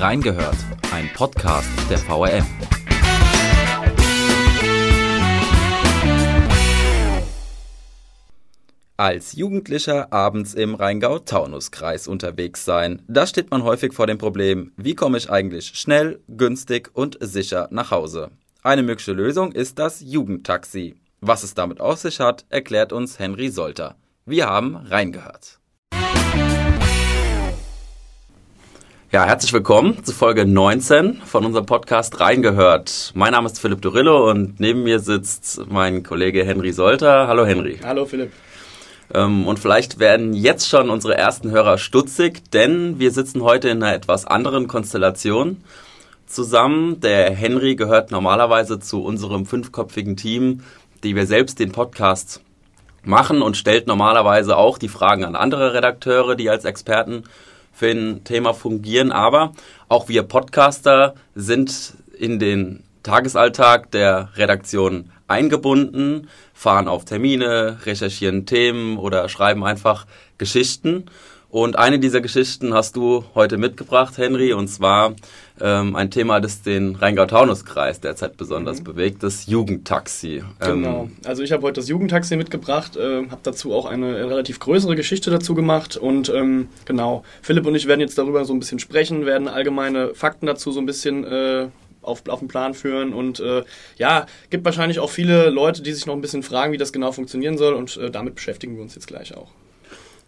Reingehört, ein Podcast der VRM. Als Jugendlicher abends im Rheingau-Taunus-Kreis unterwegs sein, da steht man häufig vor dem Problem, wie komme ich eigentlich schnell, günstig und sicher nach Hause. Eine mögliche Lösung ist das Jugendtaxi. Was es damit auf sich hat, erklärt uns Henry Solter. Wir haben reingehört. Ja, herzlich willkommen zu Folge 19 von unserem Podcast Reingehört. Mein Name ist Philipp Durillo und neben mir sitzt mein Kollege Henry Solter. Hallo Henry. Hallo Philipp. Ähm, und vielleicht werden jetzt schon unsere ersten Hörer stutzig, denn wir sitzen heute in einer etwas anderen Konstellation zusammen. Der Henry gehört normalerweise zu unserem fünfköpfigen Team, die wir selbst den Podcast machen und stellt normalerweise auch die Fragen an andere Redakteure, die als Experten für ein Thema fungieren. Aber auch wir Podcaster sind in den Tagesalltag der Redaktion eingebunden, fahren auf Termine, recherchieren Themen oder schreiben einfach Geschichten. Und eine dieser Geschichten hast du heute mitgebracht, Henry, und zwar ähm, ein Thema, das den Rheingau-Taunus-Kreis derzeit besonders mhm. bewegt, das Jugendtaxi. Genau. Ähm, also ich habe heute das Jugendtaxi mitgebracht, äh, habe dazu auch eine relativ größere Geschichte dazu gemacht und ähm, genau, Philipp und ich werden jetzt darüber so ein bisschen sprechen, werden allgemeine Fakten dazu so ein bisschen äh, auf, auf den Plan führen. Und äh, ja, gibt wahrscheinlich auch viele Leute, die sich noch ein bisschen fragen, wie das genau funktionieren soll. Und äh, damit beschäftigen wir uns jetzt gleich auch.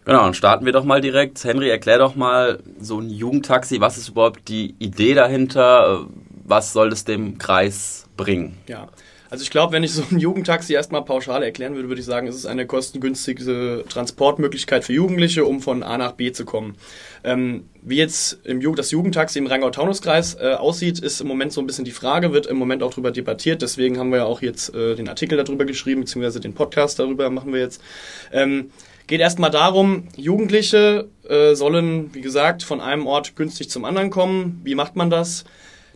Genau, dann starten wir doch mal direkt. Henry, erklär doch mal so ein Jugendtaxi. Was ist überhaupt die Idee dahinter? Was soll es dem Kreis bringen? Ja, also ich glaube, wenn ich so ein Jugendtaxi erstmal pauschal erklären würde, würde ich sagen, es ist eine kostengünstige Transportmöglichkeit für Jugendliche, um von A nach B zu kommen. Ähm, wie jetzt im Ju das Jugendtaxi im Rheingau-Taunus-Kreis äh, aussieht, ist im Moment so ein bisschen die Frage, wird im Moment auch darüber debattiert. Deswegen haben wir ja auch jetzt äh, den Artikel darüber geschrieben, beziehungsweise den Podcast darüber machen wir jetzt. Ähm, geht erstmal darum, Jugendliche äh, sollen, wie gesagt, von einem Ort günstig zum anderen kommen. Wie macht man das?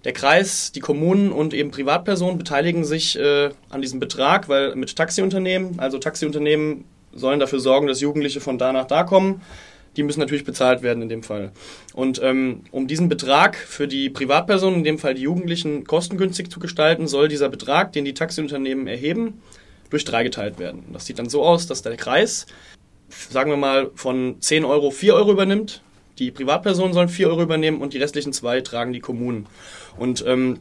Der Kreis, die Kommunen und eben Privatpersonen beteiligen sich äh, an diesem Betrag, weil mit Taxiunternehmen, also Taxiunternehmen sollen dafür sorgen, dass Jugendliche von da nach da kommen. Die müssen natürlich bezahlt werden in dem Fall. Und ähm, um diesen Betrag für die Privatpersonen, in dem Fall die Jugendlichen, kostengünstig zu gestalten, soll dieser Betrag, den die Taxiunternehmen erheben, durch drei geteilt werden. Das sieht dann so aus, dass der Kreis, sagen wir mal, von 10 Euro 4 Euro übernimmt. Die Privatpersonen sollen 4 Euro übernehmen und die restlichen zwei tragen die Kommunen. Und ähm,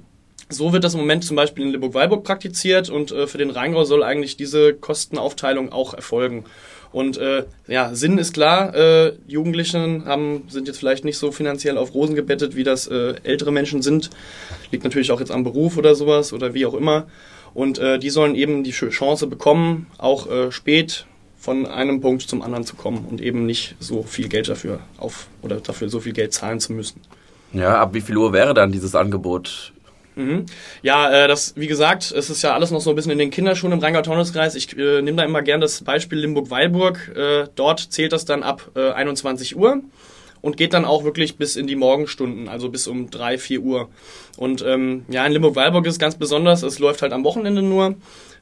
so wird das im Moment zum Beispiel in Limburg-Weilburg praktiziert und äh, für den Rheingau soll eigentlich diese Kostenaufteilung auch erfolgen. Und äh, ja, Sinn ist klar, äh, Jugendliche haben, sind jetzt vielleicht nicht so finanziell auf Rosen gebettet, wie das äh, ältere Menschen sind. Liegt natürlich auch jetzt am Beruf oder sowas oder wie auch immer. Und äh, die sollen eben die Chance bekommen, auch äh, spät von einem Punkt zum anderen zu kommen und eben nicht so viel Geld dafür auf oder dafür so viel Geld zahlen zu müssen. Ja, ab wie viel Uhr wäre dann dieses Angebot? Mhm. Ja, äh, das, wie gesagt, es ist ja alles noch so ein bisschen in den Kinderschuhen im Rheingau-Taunus-Kreis. Ich äh, nehme da immer gern das Beispiel Limburg-Weilburg. Äh, dort zählt das dann ab äh, 21 Uhr und geht dann auch wirklich bis in die Morgenstunden, also bis um 3, 4 Uhr. Und ähm, ja, in Limburg-Weilburg ist es ganz besonders, es läuft halt am Wochenende nur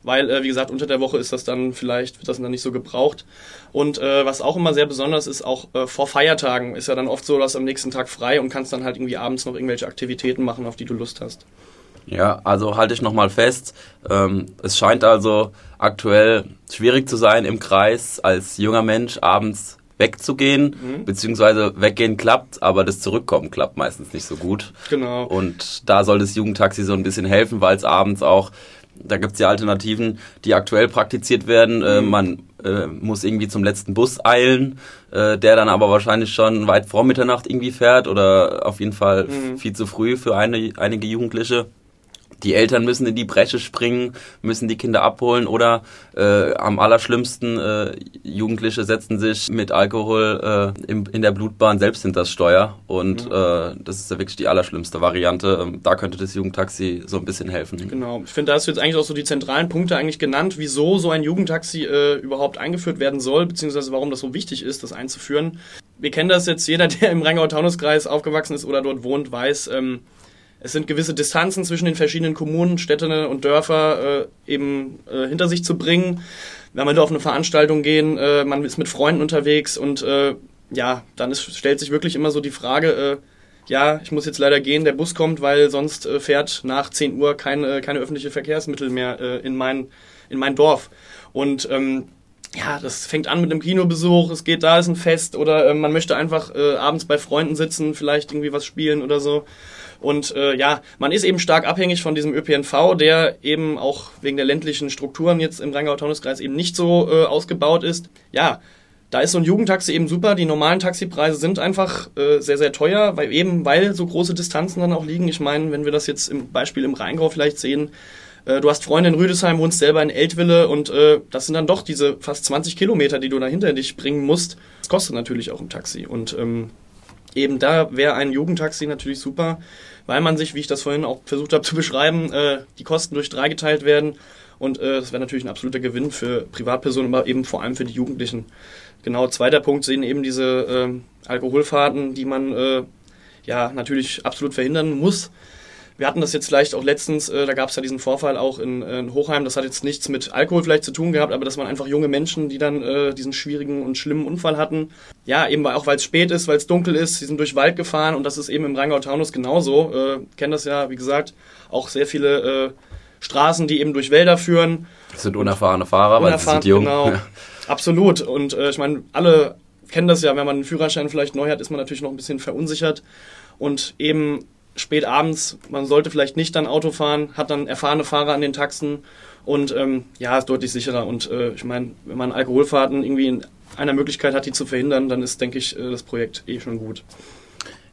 weil, äh, wie gesagt, unter der Woche ist das dann vielleicht, wird das dann nicht so gebraucht. Und äh, was auch immer sehr besonders ist, auch äh, vor Feiertagen ist ja dann oft so, dass am nächsten Tag frei und kannst dann halt irgendwie abends noch irgendwelche Aktivitäten machen, auf die du Lust hast. Ja, also halte ich nochmal fest. Ähm, es scheint also aktuell schwierig zu sein, im Kreis als junger Mensch abends wegzugehen, mhm. beziehungsweise weggehen klappt, aber das Zurückkommen klappt meistens nicht so gut. Genau. Und da soll das Jugendtaxi so ein bisschen helfen, weil es abends auch da gibt es ja Alternativen, die aktuell praktiziert werden. Äh, mhm. man äh, muss irgendwie zum letzten Bus eilen, äh, der dann aber wahrscheinlich schon weit vor Mitternacht irgendwie fährt oder auf jeden Fall mhm. viel zu früh für eine, einige Jugendliche die Eltern müssen in die Bresche springen, müssen die Kinder abholen oder äh, am allerschlimmsten äh, Jugendliche setzen sich mit Alkohol äh, im, in der Blutbahn selbst hinter das Steuer und mhm. äh, das ist ja wirklich die allerschlimmste Variante. Ähm, da könnte das Jugendtaxi so ein bisschen helfen. Genau. Ich finde, da hast du jetzt eigentlich auch so die zentralen Punkte eigentlich genannt, wieso so ein Jugendtaxi äh, überhaupt eingeführt werden soll, beziehungsweise warum das so wichtig ist, das einzuführen. Wir kennen das jetzt, jeder, der im Rheingau-Taunus-Kreis aufgewachsen ist oder dort wohnt, weiß, ähm, es sind gewisse Distanzen zwischen den verschiedenen Kommunen, Städte und Dörfer äh, eben äh, hinter sich zu bringen. Wenn man auf eine Veranstaltung gehen, äh, man ist mit Freunden unterwegs und äh, ja, dann ist, stellt sich wirklich immer so die Frage, äh, ja, ich muss jetzt leider gehen, der Bus kommt, weil sonst äh, fährt nach 10 Uhr keine, keine öffentliche Verkehrsmittel mehr äh, in, mein, in mein Dorf. Und ähm, ja, das fängt an mit einem Kinobesuch, es geht da, ist ein Fest oder äh, man möchte einfach äh, abends bei Freunden sitzen, vielleicht irgendwie was spielen oder so. Und äh, ja, man ist eben stark abhängig von diesem ÖPNV, der eben auch wegen der ländlichen Strukturen jetzt im Rheingau-Taunus-Kreis eben nicht so äh, ausgebaut ist. Ja, da ist so ein Jugendtaxi eben super. Die normalen Taxipreise sind einfach äh, sehr, sehr teuer, weil eben weil so große Distanzen dann auch liegen. Ich meine, wenn wir das jetzt im Beispiel im Rheingau vielleicht sehen, äh, du hast Freunde in Rüdesheim, wohnst selber in Eltville und äh, das sind dann doch diese fast 20 Kilometer, die du da hinter dich bringen musst. Das kostet natürlich auch im Taxi. Und ähm, eben da wäre ein Jugendtaxi natürlich super, weil man sich, wie ich das vorhin auch versucht habe zu beschreiben, äh, die Kosten durch drei geteilt werden. Und äh, das wäre natürlich ein absoluter Gewinn für Privatpersonen, aber eben vor allem für die Jugendlichen. Genau, zweiter Punkt sind eben diese äh, Alkoholfahrten, die man äh, ja natürlich absolut verhindern muss. Wir hatten das jetzt vielleicht auch letztens, äh, da gab es ja diesen Vorfall auch in, in, Hochheim, das hat jetzt nichts mit Alkohol vielleicht zu tun gehabt, aber das waren einfach junge Menschen, die dann äh, diesen schwierigen und schlimmen Unfall hatten. Ja, eben auch weil es spät ist, weil es dunkel ist, sie sind durch Wald gefahren und das ist eben im Rheingau-Taunus genauso. Äh, kennen das ja, wie gesagt, auch sehr viele äh, Straßen, die eben durch Wälder führen. Das sind unerfahrene Fahrer, weil sie sind jung. Genau, absolut. Und äh, ich meine, alle kennen das ja, wenn man einen Führerschein vielleicht neu hat, ist man natürlich noch ein bisschen verunsichert. Und eben spät abends, man sollte vielleicht nicht dann Auto fahren, hat dann erfahrene Fahrer an den Taxen und ähm, ja, ist deutlich sicherer. Und äh, ich meine, wenn man Alkoholfahrten irgendwie in einer Möglichkeit hat, die zu verhindern, dann ist, denke ich, äh, das Projekt eh schon gut.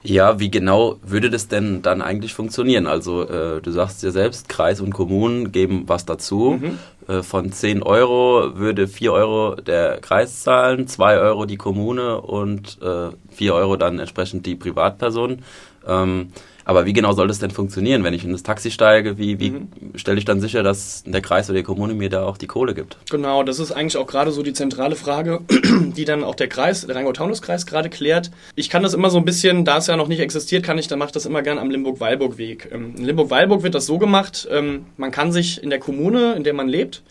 Ja, wie genau würde das denn dann eigentlich funktionieren? Also äh, du sagst dir selbst, Kreis und Kommunen geben was dazu. Mhm. Äh, von 10 Euro würde 4 Euro der Kreis zahlen, 2 Euro die Kommune und äh, 4 Euro dann entsprechend die Privatperson. Ähm, aber wie genau soll das denn funktionieren, wenn ich in das Taxi steige? Wie, wie mhm. stelle ich dann sicher, dass der Kreis oder die Kommune mir da auch die Kohle gibt? Genau, das ist eigentlich auch gerade so die zentrale Frage, die dann auch der Kreis, der Rheingau-Taunus-Kreis gerade klärt. Ich kann das immer so ein bisschen, da es ja noch nicht existiert, kann ich, dann mache ich das immer gern am Limburg-Weilburg-Weg. Ähm, in Limburg-Weilburg wird das so gemacht, ähm, man kann sich in der Kommune, in der man lebt,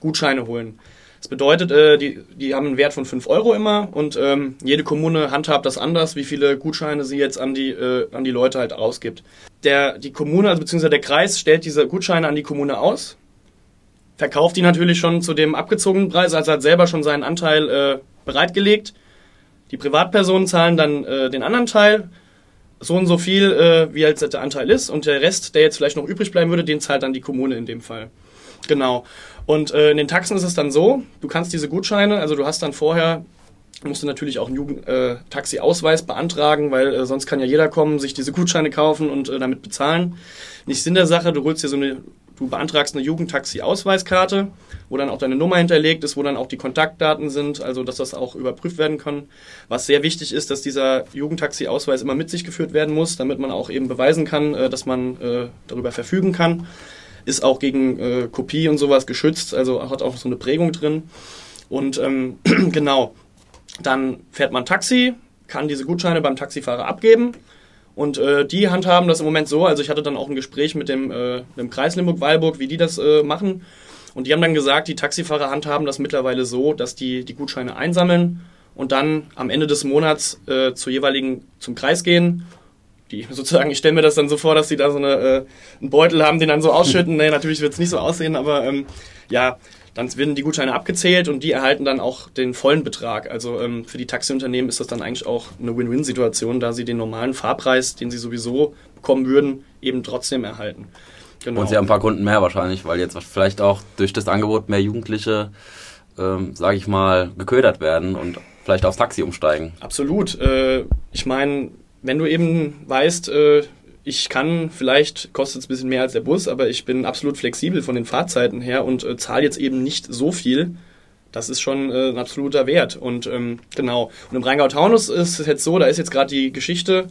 Gutscheine holen. Das bedeutet, äh, die, die haben einen Wert von 5 Euro immer und ähm, jede Kommune handhabt das anders, wie viele Gutscheine sie jetzt an die, äh, an die Leute halt ausgibt. Der, die Kommune, also beziehungsweise der Kreis, stellt diese Gutscheine an die Kommune aus, verkauft die natürlich schon zu dem abgezogenen Preis, also hat selber schon seinen Anteil äh, bereitgelegt. Die Privatpersonen zahlen dann äh, den anderen Teil, so und so viel, äh, wie halt der Anteil ist, und der Rest, der jetzt vielleicht noch übrig bleiben würde, den zahlt dann die Kommune in dem Fall. Genau. Und äh, in den Taxen ist es dann so, du kannst diese Gutscheine, also du hast dann vorher, musst du natürlich auch einen Jugend-Taxi-Ausweis äh, beantragen, weil äh, sonst kann ja jeder kommen, sich diese Gutscheine kaufen und äh, damit bezahlen. Nicht Sinn der Sache, du holst dir so eine, du beantragst eine Jugendtaxi-Ausweiskarte, wo dann auch deine Nummer hinterlegt ist, wo dann auch die Kontaktdaten sind, also dass das auch überprüft werden kann. Was sehr wichtig ist, dass dieser Jugendtaxi-Ausweis immer mit sich geführt werden muss, damit man auch eben beweisen kann, äh, dass man äh, darüber verfügen kann ist auch gegen äh, Kopie und sowas geschützt, also hat auch so eine Prägung drin. Und ähm, genau, dann fährt man Taxi, kann diese Gutscheine beim Taxifahrer abgeben. Und äh, die handhaben das im Moment so, also ich hatte dann auch ein Gespräch mit dem, äh, dem Kreis Limburg-Weilburg, wie die das äh, machen. Und die haben dann gesagt, die Taxifahrer handhaben das mittlerweile so, dass die die Gutscheine einsammeln und dann am Ende des Monats äh, zur jeweiligen zum Kreis gehen die sozusagen, ich stelle mir das dann so vor, dass die da so eine, äh, einen Beutel haben, den dann so ausschütten. nee, natürlich wird es nicht so aussehen, aber ähm, ja, dann werden die Gutscheine abgezählt und die erhalten dann auch den vollen Betrag. Also ähm, für die Taxiunternehmen ist das dann eigentlich auch eine Win-Win-Situation, da sie den normalen Fahrpreis, den sie sowieso bekommen würden, eben trotzdem erhalten. Genau. Und sie haben ein paar Kunden mehr wahrscheinlich, weil jetzt vielleicht auch durch das Angebot mehr Jugendliche, ähm, sage ich mal, geködert werden und vielleicht aufs Taxi umsteigen. Absolut. Äh, ich meine, wenn du eben weißt, äh, ich kann, vielleicht kostet es ein bisschen mehr als der Bus, aber ich bin absolut flexibel von den Fahrzeiten her und äh, zahle jetzt eben nicht so viel. Das ist schon äh, ein absoluter Wert. Und ähm, genau. Und im Rheingau-Taunus ist es jetzt so, da ist jetzt gerade die Geschichte,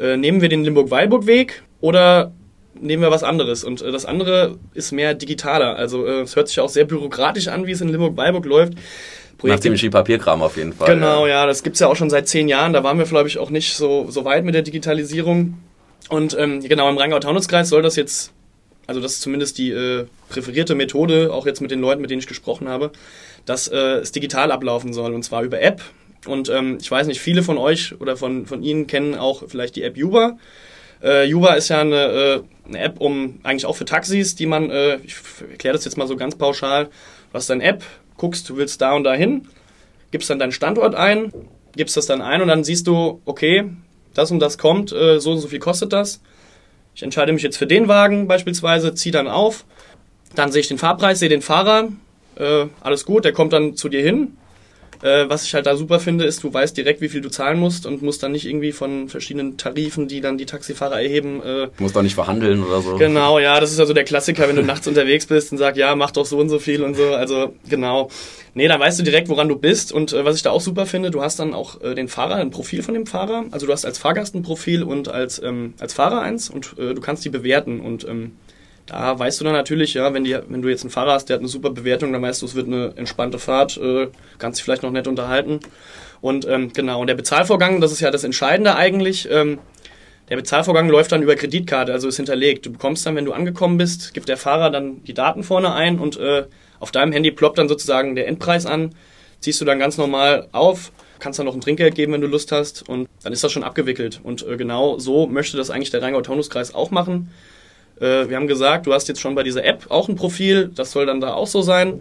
äh, nehmen wir den Limburg-Weilburg-Weg oder nehmen wir was anderes. Und äh, das andere ist mehr digitaler. Also äh, es hört sich auch sehr bürokratisch an, wie es in Limburg-Weilburg läuft. Projekte. Nach ziemlich viel Papierkram auf jeden Fall. Genau, ja, ja das gibt's ja auch schon seit zehn Jahren. Da waren wir, glaube ich, auch nicht so, so weit mit der Digitalisierung. Und ähm, genau, im Rheingau-Taunus-Kreis soll das jetzt, also das ist zumindest die äh, präferierte Methode, auch jetzt mit den Leuten, mit denen ich gesprochen habe, dass äh, es digital ablaufen soll. Und zwar über App. Und ähm, ich weiß nicht, viele von euch oder von, von Ihnen kennen auch vielleicht die App Uber. Äh, Uber ist ja eine, äh, eine App, um eigentlich auch für Taxis, die man, äh, ich erkläre das jetzt mal so ganz pauschal, du hast deine App, guckst, du willst da und da hin, gibst dann deinen Standort ein, gibst das dann ein und dann siehst du, okay, das und das kommt, äh, so und so viel kostet das. Ich entscheide mich jetzt für den Wagen beispielsweise, ziehe dann auf, dann sehe ich den Fahrpreis, sehe den Fahrer, äh, alles gut, der kommt dann zu dir hin, äh, was ich halt da super finde, ist, du weißt direkt, wie viel du zahlen musst und musst dann nicht irgendwie von verschiedenen Tarifen, die dann die Taxifahrer erheben. Äh, du musst doch nicht verhandeln oder so. Genau, ja, das ist also der Klassiker, wenn du nachts unterwegs bist und sagst, ja, mach doch so und so viel und so. Also genau. Nee, da weißt du direkt, woran du bist. Und äh, was ich da auch super finde, du hast dann auch äh, den Fahrer, ein Profil von dem Fahrer. Also du hast als Fahrgast ein Profil und als, ähm, als Fahrer eins und äh, du kannst die bewerten. Und ähm, da weißt du dann natürlich, ja, wenn, die, wenn du jetzt einen Fahrer hast, der hat eine super Bewertung, dann weißt du, es wird eine entspannte Fahrt, äh, kannst dich vielleicht noch nett unterhalten. Und ähm, genau, und der Bezahlvorgang, das ist ja das Entscheidende eigentlich. Ähm, der Bezahlvorgang läuft dann über Kreditkarte, also ist hinterlegt. Du bekommst dann, wenn du angekommen bist, gibt der Fahrer dann die Daten vorne ein und äh, auf deinem Handy ploppt dann sozusagen der Endpreis an. Ziehst du dann ganz normal auf, kannst dann noch ein Trinkgeld geben, wenn du Lust hast und dann ist das schon abgewickelt. Und äh, genau so möchte das eigentlich der Rheingau-Taunus-Kreis auch machen. Äh, wir haben gesagt, du hast jetzt schon bei dieser App auch ein Profil, das soll dann da auch so sein.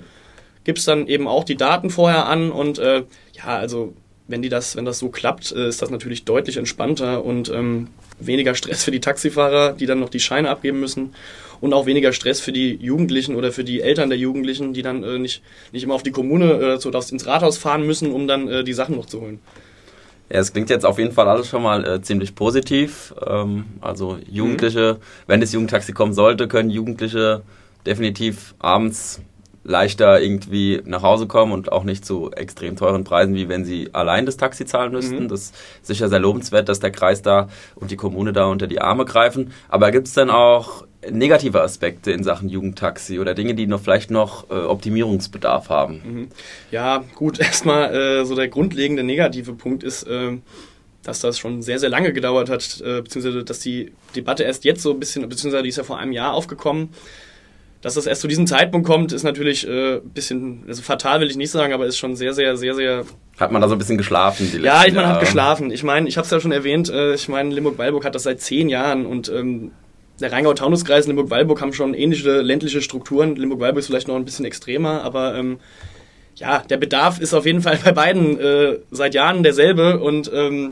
Gibst dann eben auch die Daten vorher an und äh, ja, also wenn die das, wenn das so klappt, äh, ist das natürlich deutlich entspannter und ähm, weniger Stress für die Taxifahrer, die dann noch die Scheine abgeben müssen und auch weniger Stress für die Jugendlichen oder für die Eltern der Jugendlichen, die dann äh, nicht, nicht immer auf die Kommune äh, so ins Rathaus fahren müssen, um dann äh, die Sachen noch zu holen. Ja, es klingt jetzt auf jeden Fall alles schon mal äh, ziemlich positiv. Ähm, also Jugendliche, mhm. wenn es Jugendtaxi kommen sollte, können Jugendliche definitiv abends leichter irgendwie nach Hause kommen und auch nicht zu extrem teuren Preisen, wie wenn sie allein das Taxi zahlen müssten. Mhm. Das ist sicher sehr lobenswert, dass der Kreis da und die Kommune da unter die Arme greifen. Aber gibt es denn auch negative Aspekte in Sachen Jugendtaxi oder Dinge, die noch vielleicht noch äh, Optimierungsbedarf haben? Mhm. Ja, gut, erstmal äh, so der grundlegende negative Punkt ist, äh, dass das schon sehr, sehr lange gedauert hat, äh, beziehungsweise dass die Debatte erst jetzt so ein bisschen, beziehungsweise die ist ja vor einem Jahr aufgekommen. Dass das erst zu diesem Zeitpunkt kommt, ist natürlich äh, ein bisschen, also fatal will ich nicht sagen, aber ist schon sehr, sehr, sehr, sehr. Hat man da so ein bisschen geschlafen? Die ja, ich meine, hat geschlafen. Ich meine, ich habe es ja schon erwähnt, äh, ich meine, Limburg-Weilburg hat das seit zehn Jahren und ähm, der Rheingau-Taunus-Kreis Limburg-Weilburg haben schon ähnliche ländliche Strukturen. Limburg-Weilburg ist vielleicht noch ein bisschen extremer, aber ähm, ja, der Bedarf ist auf jeden Fall bei beiden äh, seit Jahren derselbe und ähm,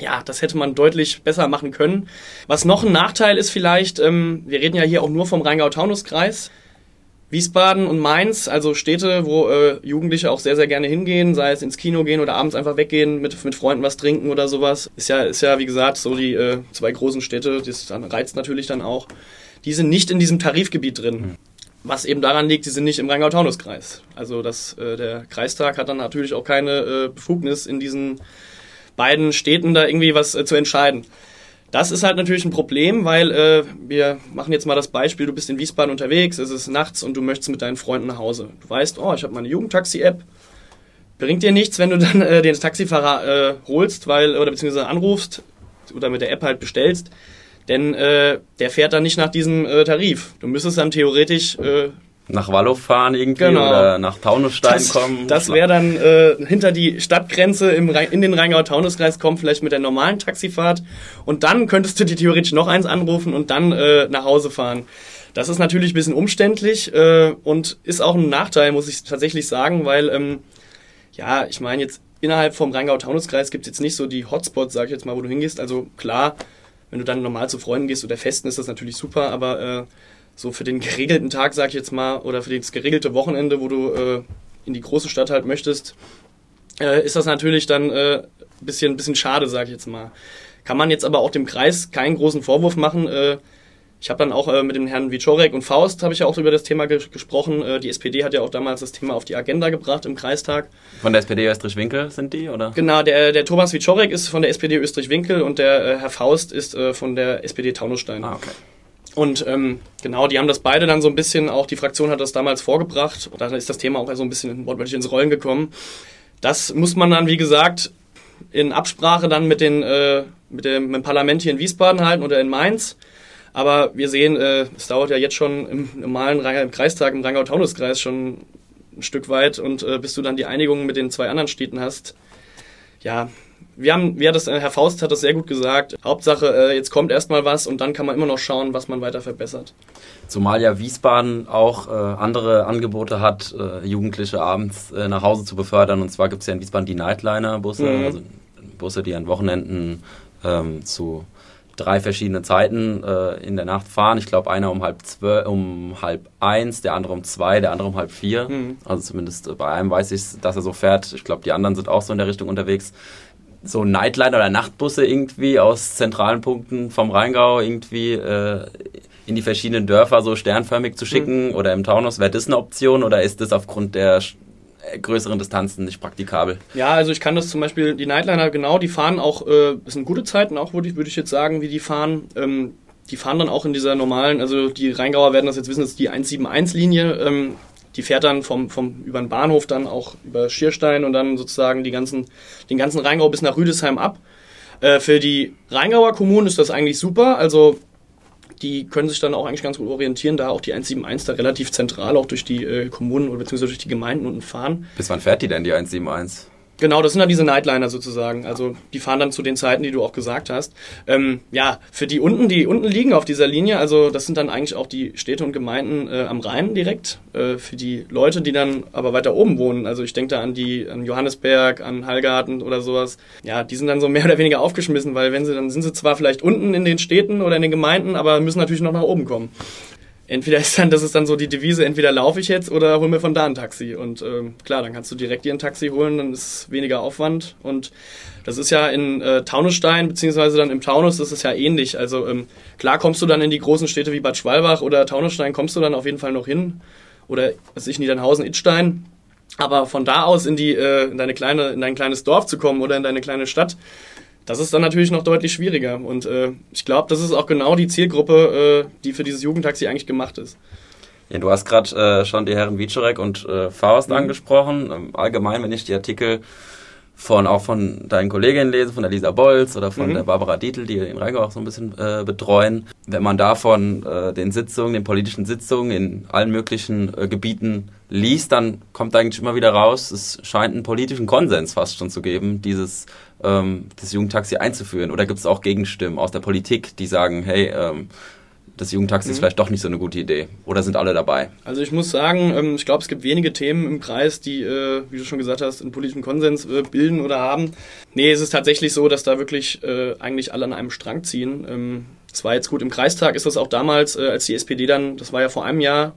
ja, das hätte man deutlich besser machen können. Was noch ein Nachteil ist vielleicht, ähm, wir reden ja hier auch nur vom Rheingau-Taunus-Kreis. Wiesbaden und Mainz, also Städte, wo äh, Jugendliche auch sehr, sehr gerne hingehen, sei es ins Kino gehen oder abends einfach weggehen, mit, mit Freunden was trinken oder sowas. Ist ja, ist ja wie gesagt, so die äh, zwei großen Städte, das dann reizt natürlich dann auch. Die sind nicht in diesem Tarifgebiet drin. Mhm. Was eben daran liegt, die sind nicht im Rheingau-Taunus-Kreis. Also das, äh, der Kreistag hat dann natürlich auch keine äh, Befugnis, in diesen beiden Städten da irgendwie was äh, zu entscheiden. Das ist halt natürlich ein Problem, weil äh, wir machen jetzt mal das Beispiel, du bist in Wiesbaden unterwegs, es ist nachts und du möchtest mit deinen Freunden nach Hause. Du weißt, oh, ich habe meine Jugendtaxi-App. Bringt dir nichts, wenn du dann äh, den Taxifahrer äh, holst, weil oder beziehungsweise anrufst oder mit der App halt bestellst, denn äh, der fährt dann nicht nach diesem äh, Tarif. Du müsstest dann theoretisch äh, nach Wallow fahren irgendwie genau. oder nach Taunusstein das, kommen. Das wäre dann äh, hinter die Stadtgrenze im, in den Rheingau-Taunus-Kreis kommen, vielleicht mit der normalen Taxifahrt. Und dann könntest du dir theoretisch noch eins anrufen und dann äh, nach Hause fahren. Das ist natürlich ein bisschen umständlich äh, und ist auch ein Nachteil, muss ich tatsächlich sagen, weil, ähm, ja, ich meine jetzt innerhalb vom Rheingau-Taunus-Kreis gibt es jetzt nicht so die Hotspots, sag ich jetzt mal, wo du hingehst. Also klar, wenn du dann normal zu Freunden gehst oder festen, ist das natürlich super, aber äh, so für den geregelten Tag, sag ich jetzt mal, oder für das geregelte Wochenende, wo du äh, in die große Stadt halt möchtest, äh, ist das natürlich dann äh, bisschen, bisschen schade, sag ich jetzt mal. Kann man jetzt aber auch dem Kreis keinen großen Vorwurf machen. Äh, ich habe dann auch äh, mit dem Herrn Wiczorek und Faust habe ich ja auch über das Thema ge gesprochen. Äh, die SPD hat ja auch damals das Thema auf die Agenda gebracht im Kreistag. Von der SPD Österreich-Winkel sind die, oder? Genau, der, der Thomas Wiczorek ist von der SPD Österreich-Winkel und der äh, Herr Faust ist äh, von der SPD Taunusstein. Ah, okay. Und ähm, genau, die haben das beide dann so ein bisschen, auch die Fraktion hat das damals vorgebracht. Und dann ist das Thema auch so ein bisschen wortwörtlich ins Rollen gekommen. Das muss man dann, wie gesagt, in Absprache dann mit, den, äh, mit, dem, mit dem Parlament hier in Wiesbaden halten oder in Mainz. Aber wir sehen, äh, es dauert ja jetzt schon im normalen im Kreistag, im Rheingau-Taunus-Kreis schon ein Stück weit. Und äh, bis du dann die Einigung mit den zwei anderen Städten hast, ja, wir haben, wie hat das, Herr Faust hat das sehr gut gesagt. Hauptsache, äh, jetzt kommt erstmal was und dann kann man immer noch schauen, was man weiter verbessert. Zumal ja Wiesbaden auch äh, andere Angebote hat, äh, Jugendliche abends äh, nach Hause zu befördern. Und zwar gibt es ja in Wiesbaden die Nightliner-Busse, mhm. also Busse, die an Wochenenden ähm, zu drei verschiedenen Zeiten äh, in der Nacht fahren. Ich glaube, einer um halb zwölf, um halb eins, der andere um zwei, der andere um halb vier. Mhm. Also zumindest äh, bei einem weiß ich, dass er so fährt. Ich glaube, die anderen sind auch so in der Richtung unterwegs. So Nightliner oder Nachtbusse irgendwie aus zentralen Punkten vom Rheingau irgendwie äh, in die verschiedenen Dörfer so sternförmig zu schicken mhm. oder im Taunus, wäre das eine Option oder ist das aufgrund der größeren Distanzen nicht praktikabel. Ja, also ich kann das zum Beispiel, die Nightliner, genau, die fahren auch, äh, das sind gute Zeiten auch, würde ich, würd ich jetzt sagen, wie die fahren. Ähm, die fahren dann auch in dieser normalen, also die Rheingauer werden das jetzt wissen, das ist die 171-Linie. Ähm, die fährt dann vom, vom, über den Bahnhof dann auch über Schierstein und dann sozusagen die ganzen, den ganzen Rheingau bis nach Rüdesheim ab. Äh, für die Rheingauer Kommunen ist das eigentlich super. Also die können sich dann auch eigentlich ganz gut orientieren, da auch die 171 da relativ zentral auch durch die äh, Kommunen oder beziehungsweise durch die Gemeinden unten fahren. Bis wann fährt die denn, die 171? Genau, das sind dann diese Nightliner sozusagen. Also die fahren dann zu den Zeiten, die du auch gesagt hast. Ähm, ja, für die unten, die unten liegen auf dieser Linie, also das sind dann eigentlich auch die Städte und Gemeinden äh, am Rhein direkt. Äh, für die Leute, die dann aber weiter oben wohnen, also ich denke da an die an Johannesberg, an Hallgarten oder sowas. Ja, die sind dann so mehr oder weniger aufgeschmissen, weil wenn sie dann sind sie zwar vielleicht unten in den Städten oder in den Gemeinden, aber müssen natürlich noch nach oben kommen entweder ist dann, das ist dann so die Devise, entweder laufe ich jetzt oder hol mir von da ein Taxi. Und ähm, klar, dann kannst du direkt dir ein Taxi holen, dann ist weniger Aufwand. Und das ist ja in äh, Taunusstein, beziehungsweise dann im Taunus, das ist ja ähnlich. Also ähm, klar kommst du dann in die großen Städte wie Bad Schwalbach oder Taunusstein, kommst du dann auf jeden Fall noch hin. Oder was ich, Niedernhausen, Itstein. Aber von da aus in die, äh, in deine kleine, in dein kleines Dorf zu kommen oder in deine kleine Stadt, das ist dann natürlich noch deutlich schwieriger. Und äh, ich glaube, das ist auch genau die Zielgruppe, äh, die für dieses Jugendtaxi eigentlich gemacht ist. Ja, du hast gerade äh, schon die Herren Wieczorek und äh, Faust mhm. angesprochen. Ähm, allgemein, wenn ich die Artikel von auch von deinen Kolleginnen lese, von der Lisa Bolz oder von mhm. der Barbara Dietl, die den Rheingau auch so ein bisschen äh, betreuen. Wenn man da von äh, den Sitzungen, den politischen Sitzungen in allen möglichen äh, Gebieten liest, dann kommt eigentlich immer wieder raus, es scheint einen politischen Konsens fast schon zu geben, dieses ähm, das Jugendtaxi einzuführen. Oder gibt es auch Gegenstimmen aus der Politik, die sagen, hey, ähm, das Jugendtaxi mhm. ist vielleicht doch nicht so eine gute Idee. Oder sind alle dabei? Also ich muss sagen, ähm, ich glaube, es gibt wenige Themen im Kreis, die, äh, wie du schon gesagt hast, einen politischen Konsens äh, bilden oder haben. Nee, es ist tatsächlich so, dass da wirklich äh, eigentlich alle an einem Strang ziehen. Ähm, es war jetzt gut, im Kreistag ist das auch damals, als die SPD dann, das war ja vor einem Jahr,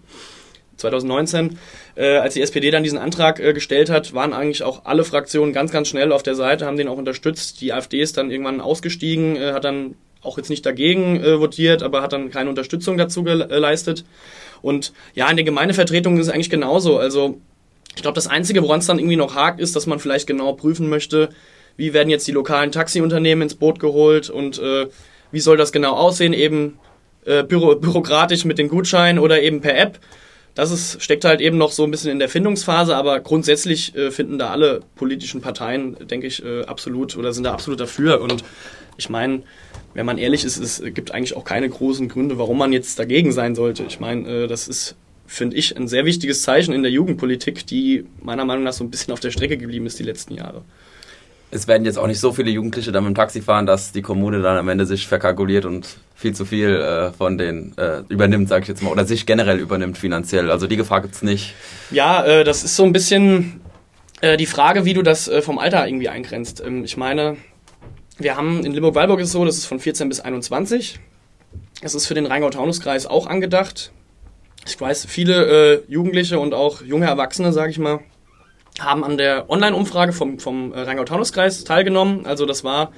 2019, als die SPD dann diesen Antrag gestellt hat, waren eigentlich auch alle Fraktionen ganz, ganz schnell auf der Seite, haben den auch unterstützt. Die AfD ist dann irgendwann ausgestiegen, hat dann auch jetzt nicht dagegen äh, votiert, aber hat dann keine Unterstützung dazu geleistet. Und ja, in der Gemeindevertretung ist es eigentlich genauso. Also ich glaube, das Einzige, woran es dann irgendwie noch hakt, ist, dass man vielleicht genau prüfen möchte, wie werden jetzt die lokalen Taxiunternehmen ins Boot geholt und äh, wie soll das genau aussehen, eben äh, büro bürokratisch mit den Gutscheinen oder eben per App. Das ist, steckt halt eben noch so ein bisschen in der Findungsphase, aber grundsätzlich äh, finden da alle politischen Parteien, denke ich, äh, absolut oder sind da absolut dafür. Und ich meine, wenn man ehrlich ist, es gibt eigentlich auch keine großen Gründe, warum man jetzt dagegen sein sollte. Ich meine, äh, das ist, finde ich, ein sehr wichtiges Zeichen in der Jugendpolitik, die meiner Meinung nach so ein bisschen auf der Strecke geblieben ist die letzten Jahre. Es werden jetzt auch nicht so viele Jugendliche dann mit dem Taxi fahren, dass die Kommune dann am Ende sich verkalkuliert und viel zu viel äh, von den äh, übernimmt, sage ich jetzt mal, oder sich generell übernimmt finanziell. Also die Gefahr gibt es nicht. Ja, äh, das ist so ein bisschen äh, die Frage, wie du das äh, vom Alter irgendwie eingrenzt. Ähm, ich meine, wir haben in Limburg-Weilburg ist es so, das ist von 14 bis 21. Es ist für den Rheingau-Taunus-Kreis auch angedacht. Ich weiß, viele äh, Jugendliche und auch junge Erwachsene, sage ich mal, haben an der Online-Umfrage vom, vom äh, Rheingau-Taunus-Kreis teilgenommen. Also das war,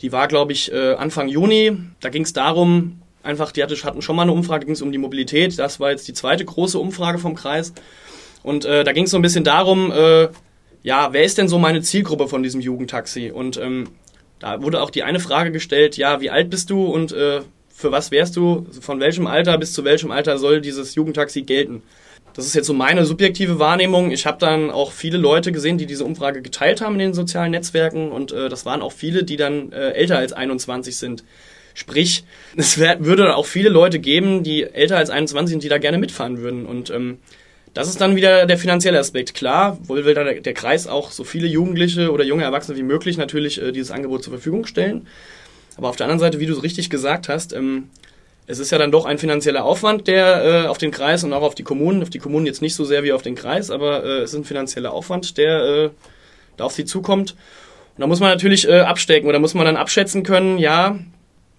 die war, glaube ich, äh, Anfang Juni. Da ging es darum, einfach, die hatten schon mal eine Umfrage, da ging es um die Mobilität. Das war jetzt die zweite große Umfrage vom Kreis. Und äh, da ging es so ein bisschen darum, äh, ja, wer ist denn so meine Zielgruppe von diesem Jugendtaxi? Und ähm, da wurde auch die eine Frage gestellt, ja, wie alt bist du und äh, für was wärst du? Von welchem Alter bis zu welchem Alter soll dieses Jugendtaxi gelten? Das ist jetzt so meine subjektive Wahrnehmung. Ich habe dann auch viele Leute gesehen, die diese Umfrage geteilt haben in den sozialen Netzwerken und äh, das waren auch viele, die dann äh, älter als 21 sind. Sprich, es wär, würde auch viele Leute geben, die älter als 21 sind, die da gerne mitfahren würden. Und ähm, Das ist dann wieder der finanzielle Aspekt. Klar, wohl will der, der Kreis auch so viele Jugendliche oder junge Erwachsene wie möglich natürlich äh, dieses Angebot zur Verfügung stellen. Aber auf der anderen Seite, wie du es richtig gesagt hast, ähm, es ist ja dann doch ein finanzieller Aufwand, der äh, auf den Kreis und auch auf die Kommunen, auf die Kommunen jetzt nicht so sehr wie auf den Kreis, aber äh, es ist ein finanzieller Aufwand, der äh, da auf sie zukommt. Und da muss man natürlich äh, abstecken oder muss man dann abschätzen können, ja,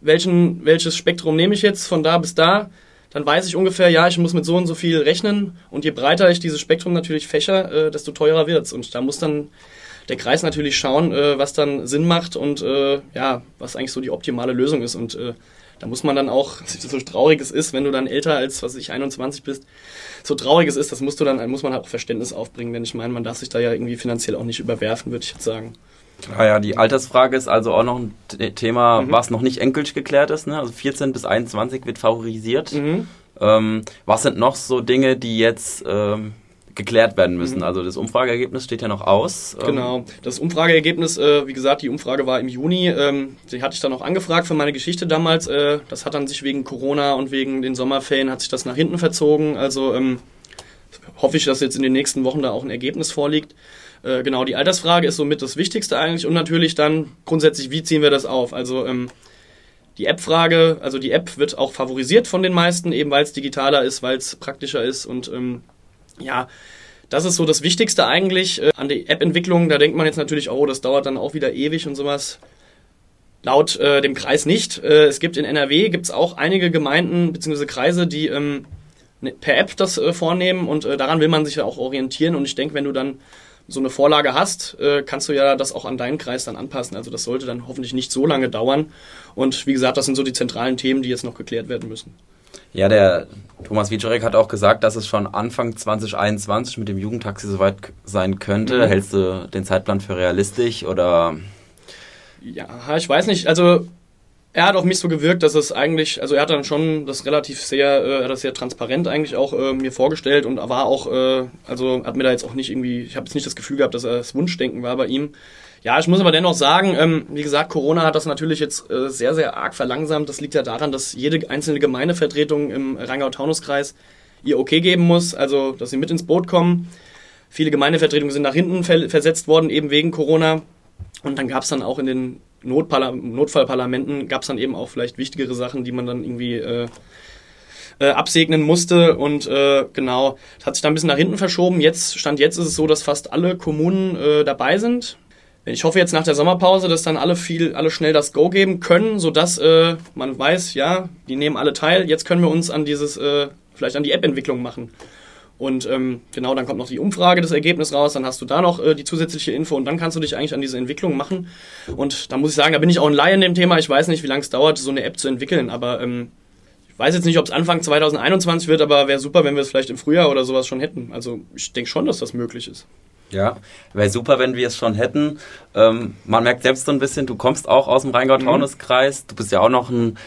welchen, welches Spektrum nehme ich jetzt von da bis da, dann weiß ich ungefähr, ja, ich muss mit so und so viel rechnen und je breiter ich dieses Spektrum natürlich fächer, äh, desto teurer wird's. Und da muss dann der Kreis natürlich schauen, äh, was dann Sinn macht und äh, ja, was eigentlich so die optimale Lösung ist. Und äh, da muss man dann auch, so traurig es ist, wenn du dann älter als, was ich, 21 bist, so traurig es ist, das musst du dann, muss man halt auch Verständnis aufbringen, denn ich meine, man darf sich da ja irgendwie finanziell auch nicht überwerfen, würde ich jetzt sagen. Ah ja, die Altersfrage ist also auch noch ein Thema, mhm. was noch nicht endgültig geklärt ist. Ne? Also 14 bis 21 wird favorisiert. Mhm. Ähm, was sind noch so Dinge, die jetzt ähm, geklärt werden müssen. Mhm. Also das Umfrageergebnis steht ja noch aus. Ähm, genau, das Umfrageergebnis, äh, wie gesagt, die Umfrage war im Juni. Ähm, die hatte ich dann auch angefragt für meine Geschichte damals. Äh, das hat dann sich wegen Corona und wegen den Sommerferien hat sich das nach hinten verzogen. Also ähm, hoffe ich, dass jetzt in den nächsten Wochen da auch ein Ergebnis vorliegt. Äh, genau, die Altersfrage ist somit das Wichtigste eigentlich und natürlich dann grundsätzlich, wie ziehen wir das auf? Also ähm, die App-Frage, also die App wird auch favorisiert von den meisten, eben weil es digitaler ist, weil es praktischer ist und ähm, ja, das ist so das Wichtigste eigentlich äh, an die App-Entwicklung. Da denkt man jetzt natürlich, oh, das dauert dann auch wieder ewig und sowas. Laut äh, dem Kreis nicht. Äh, es gibt in NRW gibt's auch einige Gemeinden bzw. Kreise, die ähm, ne, per App das äh, vornehmen und äh, daran will man sich ja auch orientieren. Und ich denke, wenn du dann so eine Vorlage hast, äh, kannst du ja das auch an deinen Kreis dann anpassen. Also das sollte dann hoffentlich nicht so lange dauern. Und wie gesagt, das sind so die zentralen Themen, die jetzt noch geklärt werden müssen. Ja, der Thomas Wiczorek hat auch gesagt, dass es schon Anfang 2021 mit dem Jugendtaxi soweit sein könnte. Mhm. Hältst du den Zeitplan für realistisch oder? Ja, ich weiß nicht. Also er hat auf mich so gewirkt, dass es eigentlich, also er hat dann schon das relativ sehr, äh, das sehr transparent eigentlich auch äh, mir vorgestellt und war auch, äh, also hat mir da jetzt auch nicht irgendwie, ich habe jetzt nicht das Gefühl gehabt, dass er das Wunschdenken war bei ihm. Ja, ich muss aber dennoch sagen, ähm, wie gesagt, Corona hat das natürlich jetzt äh, sehr, sehr arg verlangsamt. Das liegt ja daran, dass jede einzelne Gemeindevertretung im Rheingau-Taunus-Kreis ihr Okay geben muss, also dass sie mit ins Boot kommen. Viele Gemeindevertretungen sind nach hinten ver versetzt worden, eben wegen Corona. Und dann gab es dann auch in den Notparla Notfallparlamenten, gab es dann eben auch vielleicht wichtigere Sachen, die man dann irgendwie äh, äh, absegnen musste. Und äh, genau, das hat sich dann ein bisschen nach hinten verschoben. Jetzt, Stand jetzt ist es so, dass fast alle Kommunen äh, dabei sind ich hoffe jetzt nach der Sommerpause, dass dann alle viel, alle schnell das Go geben können, sodass äh, man weiß, ja, die nehmen alle teil. Jetzt können wir uns an dieses, äh, vielleicht an die App-Entwicklung machen. Und ähm, genau, dann kommt noch die Umfrage, das Ergebnis raus, dann hast du da noch äh, die zusätzliche Info und dann kannst du dich eigentlich an diese Entwicklung machen. Und da muss ich sagen, da bin ich auch ein Laie in dem Thema. Ich weiß nicht, wie lange es dauert, so eine App zu entwickeln, aber ähm, ich weiß jetzt nicht, ob es Anfang 2021 wird, aber wäre super, wenn wir es vielleicht im Frühjahr oder sowas schon hätten. Also ich denke schon, dass das möglich ist. Ja, wäre super, wenn wir es schon hätten. Ähm, man merkt selbst so ein bisschen, du kommst auch aus dem Rheingau-Taunus-Kreis. Du bist ja auch noch ein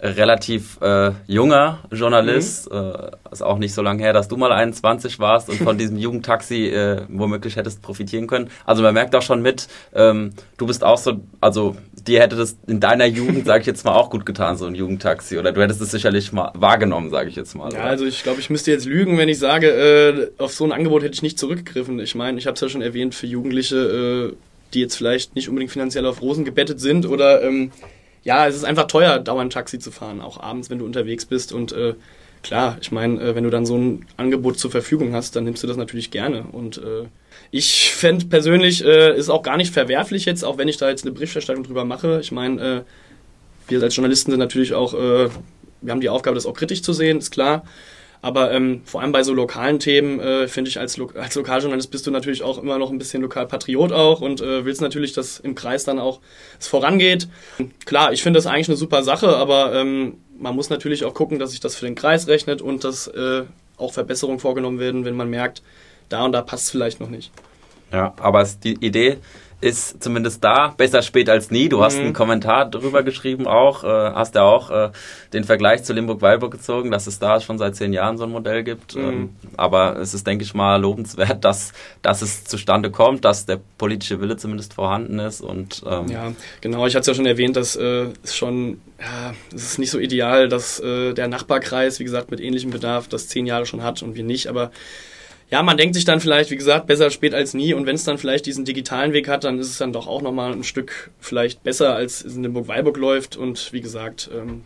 relativ äh, junger Journalist. Mhm. Äh, ist auch nicht so lange her, dass du mal 21 warst und von diesem Jugendtaxi äh, womöglich hättest profitieren können. Also man merkt auch schon mit, ähm, du bist auch so, also dir hätte das in deiner Jugend, sage ich jetzt mal, auch gut getan, so ein Jugendtaxi. Oder du hättest es sicherlich mal wahrgenommen, sage ich jetzt mal. Ja, also ich glaube, ich müsste jetzt lügen, wenn ich sage, äh, auf so ein Angebot hätte ich nicht zurückgegriffen. Ich meine, ich habe es ja schon erwähnt, für Jugendliche, äh, die jetzt vielleicht nicht unbedingt finanziell auf Rosen gebettet sind oder ähm, ja, es ist einfach teuer, dauernd Taxi zu fahren, auch abends, wenn du unterwegs bist. Und äh, klar, ich meine, äh, wenn du dann so ein Angebot zur Verfügung hast, dann nimmst du das natürlich gerne. Und äh, ich fände persönlich, äh, ist auch gar nicht verwerflich jetzt, auch wenn ich da jetzt eine Berichterstattung drüber mache. Ich meine, äh, wir als Journalisten sind natürlich auch, äh, wir haben die Aufgabe, das auch kritisch zu sehen, ist klar. Aber ähm, vor allem bei so lokalen Themen äh, finde ich als, Lo als Lokaljournalist bist du natürlich auch immer noch ein bisschen Lokalpatriot auch und äh, willst natürlich, dass im Kreis dann auch es vorangeht. Klar, ich finde das eigentlich eine super Sache, aber ähm, man muss natürlich auch gucken, dass sich das für den Kreis rechnet und dass äh, auch Verbesserungen vorgenommen werden, wenn man merkt, da und da passt es vielleicht noch nicht. Ja, aber die Idee ist zumindest da besser spät als nie. Du hast mhm. einen Kommentar drüber geschrieben auch, äh, hast ja auch äh, den Vergleich zu Limburg-Weilburg gezogen, dass es da schon seit zehn Jahren so ein Modell gibt. Mhm. Ähm, aber es ist, denke ich mal, lobenswert, dass, dass es zustande kommt, dass der politische Wille zumindest vorhanden ist. Und, ähm ja, genau, ich hatte es ja schon erwähnt, dass äh, es schon, ja, es ist nicht so ideal, dass äh, der Nachbarkreis, wie gesagt, mit ähnlichem Bedarf das zehn Jahre schon hat und wir nicht, aber ja, man denkt sich dann vielleicht, wie gesagt, besser spät als nie. Und wenn es dann vielleicht diesen digitalen Weg hat, dann ist es dann doch auch nochmal ein Stück vielleicht besser, als es in dem Burg-Weilburg läuft. Und wie gesagt, ähm,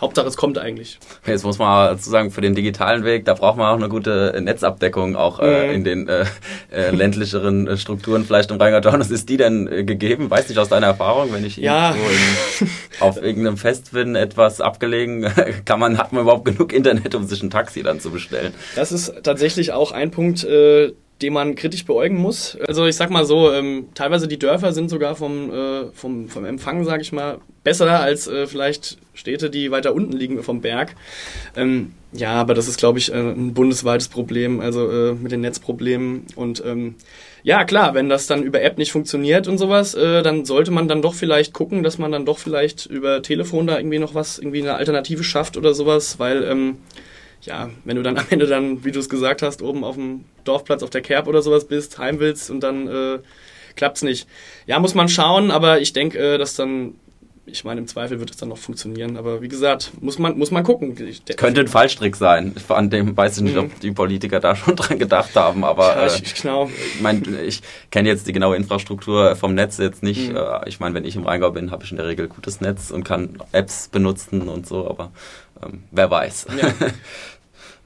Hauptsache es kommt eigentlich. Jetzt muss man dazu sagen, für den digitalen Weg, da braucht man auch eine gute Netzabdeckung, auch äh, mhm. in den äh, äh, ländlicheren äh, Strukturen vielleicht im Rheingau-Taunus. Ist die denn äh, gegeben? Weiß nicht aus deiner Erfahrung, wenn ich ja. in, auf irgendeinem Fest bin, etwas abgelegen, kann man, hat man überhaupt genug Internet, um sich ein Taxi dann zu bestellen? Das ist tatsächlich auch ein Punkt, äh, den man kritisch beäugen muss. Also ich sag mal so, ähm, teilweise die Dörfer sind sogar vom, äh, vom, vom Empfang, sag ich mal, besser als äh, vielleicht Städte, die weiter unten liegen vom Berg. Ähm, ja, aber das ist, glaube ich, äh, ein bundesweites Problem, also äh, mit den Netzproblemen. Und ähm, ja, klar, wenn das dann über App nicht funktioniert und sowas, äh, dann sollte man dann doch vielleicht gucken, dass man dann doch vielleicht über Telefon da irgendwie noch was, irgendwie eine Alternative schafft oder sowas, weil ähm, ja, wenn du dann am Ende dann, wie du es gesagt hast, oben auf dem Dorfplatz auf der Kerb oder sowas bist, heim willst und dann äh, klappt's nicht. Ja, muss man schauen, aber ich denke, äh, dass dann ich meine, im Zweifel wird es dann noch funktionieren. Aber wie gesagt, muss man, muss man gucken. Ich, Könnte ein Fallstrick sein. An dem weiß ich nicht, mhm. ob die Politiker da schon dran gedacht haben. Aber ja, ich, äh, genau. ich, mein, ich kenne jetzt die genaue Infrastruktur vom Netz jetzt nicht. Mhm. Äh, ich meine, wenn ich im Rheingau bin, habe ich in der Regel gutes Netz und kann Apps benutzen und so. Aber ähm, wer weiß. Ja.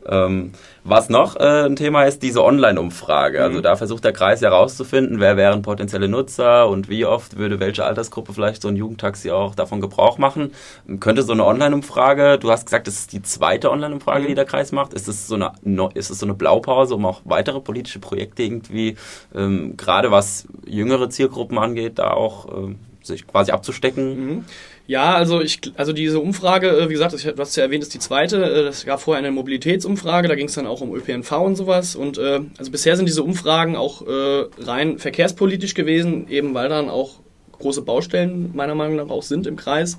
Ähm, was noch äh, ein Thema ist, diese Online-Umfrage. Also mhm. da versucht der Kreis herauszufinden, wer wären potenzielle Nutzer und wie oft würde welche Altersgruppe vielleicht so ein Jugendtaxi auch davon Gebrauch machen. Könnte so eine Online-Umfrage, du hast gesagt, das ist die zweite Online-Umfrage, mhm. die der Kreis macht. Ist es so eine, ist es so eine Blaupause, um auch weitere politische Projekte irgendwie, ähm, gerade was jüngere Zielgruppen angeht, da auch ähm, sich quasi abzustecken? Mhm. Ja, also ich, also diese Umfrage, äh, wie gesagt, du hast ja erwähnt, ist die zweite. Äh, das gab vorher eine Mobilitätsumfrage, da ging es dann auch um ÖPNV und sowas. Und äh, also bisher sind diese Umfragen auch äh, rein verkehrspolitisch gewesen, eben weil dann auch große Baustellen meiner Meinung nach auch sind im Kreis.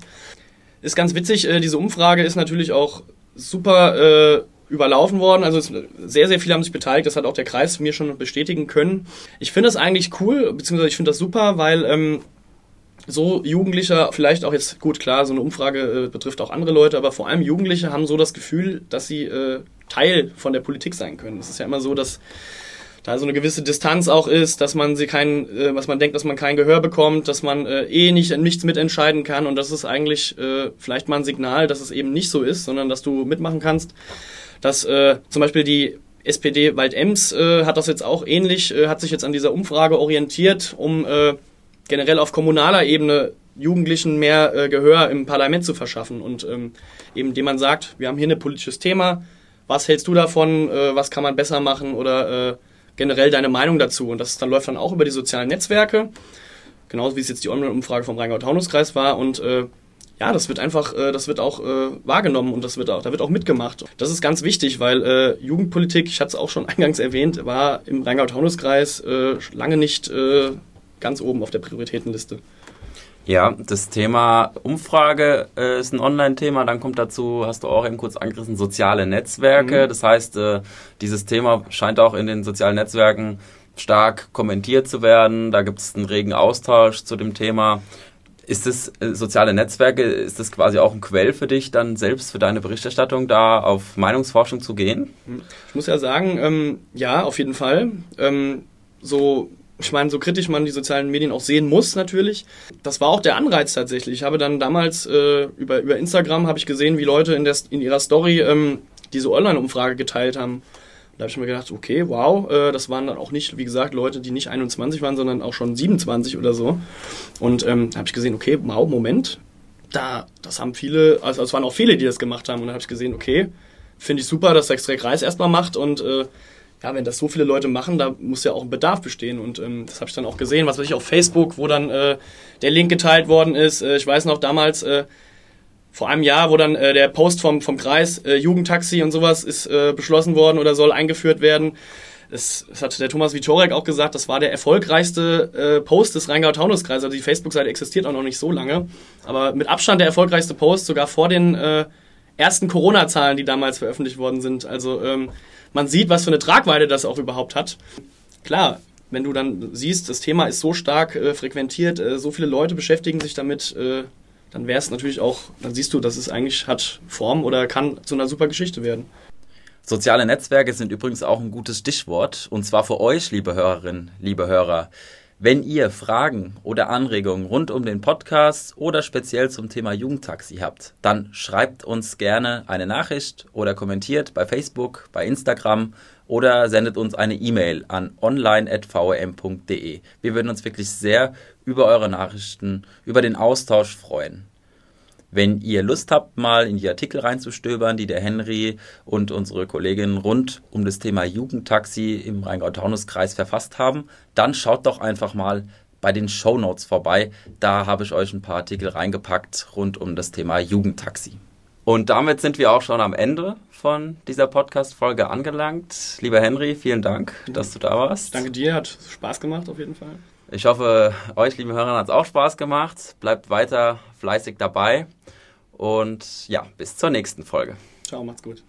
Ist ganz witzig, äh, diese Umfrage ist natürlich auch super äh, überlaufen worden. Also sehr, sehr viele haben sich beteiligt. Das hat auch der Kreis mir schon bestätigen können. Ich finde das eigentlich cool, beziehungsweise ich finde das super, weil ähm, so Jugendliche, vielleicht auch jetzt, gut, klar, so eine Umfrage äh, betrifft auch andere Leute, aber vor allem Jugendliche haben so das Gefühl, dass sie äh, Teil von der Politik sein können. Es ist ja immer so, dass da so eine gewisse Distanz auch ist, dass man sie kein, äh, was man denkt, dass man kein Gehör bekommt, dass man äh, eh nicht nichts mitentscheiden kann und das ist eigentlich äh, vielleicht mal ein Signal, dass es eben nicht so ist, sondern dass du mitmachen kannst. Dass äh, zum Beispiel die SPD Wald-Ems äh, hat das jetzt auch ähnlich, äh, hat sich jetzt an dieser Umfrage orientiert, um äh, generell auf kommunaler Ebene Jugendlichen mehr äh, Gehör im Parlament zu verschaffen. Und ähm, eben indem man sagt, wir haben hier ein politisches Thema, was hältst du davon, äh, was kann man besser machen? Oder äh, generell deine Meinung dazu? Und das dann läuft dann auch über die sozialen Netzwerke, genauso wie es jetzt die Online-Umfrage vom Rheingau-Taunus-Kreis war. Und äh, ja, das wird einfach, äh, das wird auch äh, wahrgenommen und das wird auch, da wird auch mitgemacht. Das ist ganz wichtig, weil Jugendpolitik, ich hatte es auch schon eingangs erwähnt, war im Rheingau-Taunus-Kreis lange nicht ganz oben auf der Prioritätenliste. Ja, das Thema Umfrage äh, ist ein Online-Thema. Dann kommt dazu, hast du auch eben kurz angerissen, soziale Netzwerke. Mhm. Das heißt, äh, dieses Thema scheint auch in den sozialen Netzwerken stark kommentiert zu werden. Da gibt es einen regen Austausch zu dem Thema. Ist es äh, soziale Netzwerke, ist das quasi auch ein Quell für dich, dann selbst für deine Berichterstattung da auf Meinungsforschung zu gehen? Ich muss ja sagen, ähm, ja, auf jeden Fall. Ähm, so ich meine, so kritisch man die sozialen Medien auch sehen muss, natürlich. Das war auch der Anreiz tatsächlich. Ich habe dann damals äh, über, über Instagram habe ich gesehen, wie Leute in, der, in ihrer Story ähm, diese Online-Umfrage geteilt haben. Da habe ich mir gedacht, okay, wow, äh, das waren dann auch nicht, wie gesagt, Leute, die nicht 21 waren, sondern auch schon 27 oder so. Und ähm, da habe ich gesehen, okay, wow, Moment, da, das haben viele, also es waren auch viele, die das gemacht haben. Und dann habe ich gesehen, okay, finde ich super, dass Sextreck Reis erstmal macht und äh, ja, wenn das so viele Leute machen, da muss ja auch ein Bedarf bestehen. Und ähm, das habe ich dann auch gesehen, was weiß ich, auf Facebook, wo dann äh, der Link geteilt worden ist. Äh, ich weiß noch damals, äh, vor einem Jahr, wo dann äh, der Post vom, vom Kreis, äh, Jugendtaxi und sowas ist äh, beschlossen worden oder soll eingeführt werden. Das, das hat der Thomas Witorek auch gesagt, das war der erfolgreichste äh, Post des Rheingau-Taunus-Kreises. Also die Facebook-Seite existiert auch noch nicht so lange. Aber mit Abstand der erfolgreichste Post, sogar vor den äh, ersten Corona-Zahlen, die damals veröffentlicht worden sind. Also ähm, man sieht, was für eine Tragweite das auch überhaupt hat. Klar, wenn du dann siehst, das Thema ist so stark äh, frequentiert, äh, so viele Leute beschäftigen sich damit, äh, dann wäre es natürlich auch, dann siehst du, dass es eigentlich hat Form oder kann zu einer super Geschichte werden. Soziale Netzwerke sind übrigens auch ein gutes Stichwort, und zwar für euch, liebe Hörerinnen, liebe Hörer. Wenn ihr Fragen oder Anregungen rund um den Podcast oder speziell zum Thema Jugendtaxi habt, dann schreibt uns gerne eine Nachricht oder kommentiert bei Facebook, bei Instagram oder sendet uns eine E-Mail an online.vm.de. Wir würden uns wirklich sehr über eure Nachrichten, über den Austausch freuen. Wenn ihr Lust habt, mal in die Artikel reinzustöbern, die der Henry und unsere Kolleginnen rund um das Thema Jugendtaxi im Rheingau-Taunus-Kreis verfasst haben, dann schaut doch einfach mal bei den Show Notes vorbei. Da habe ich euch ein paar Artikel reingepackt rund um das Thema Jugendtaxi. Und damit sind wir auch schon am Ende von dieser Podcast-Folge angelangt. Lieber Henry, vielen Dank, dass du da warst. Danke dir, hat Spaß gemacht auf jeden Fall. Ich hoffe, euch, liebe Hörer, hat es auch Spaß gemacht. Bleibt weiter fleißig dabei. Und ja, bis zur nächsten Folge. Ciao, macht's gut.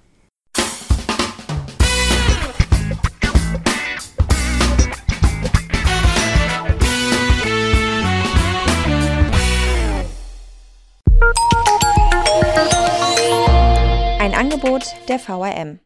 Ein Angebot der VRM.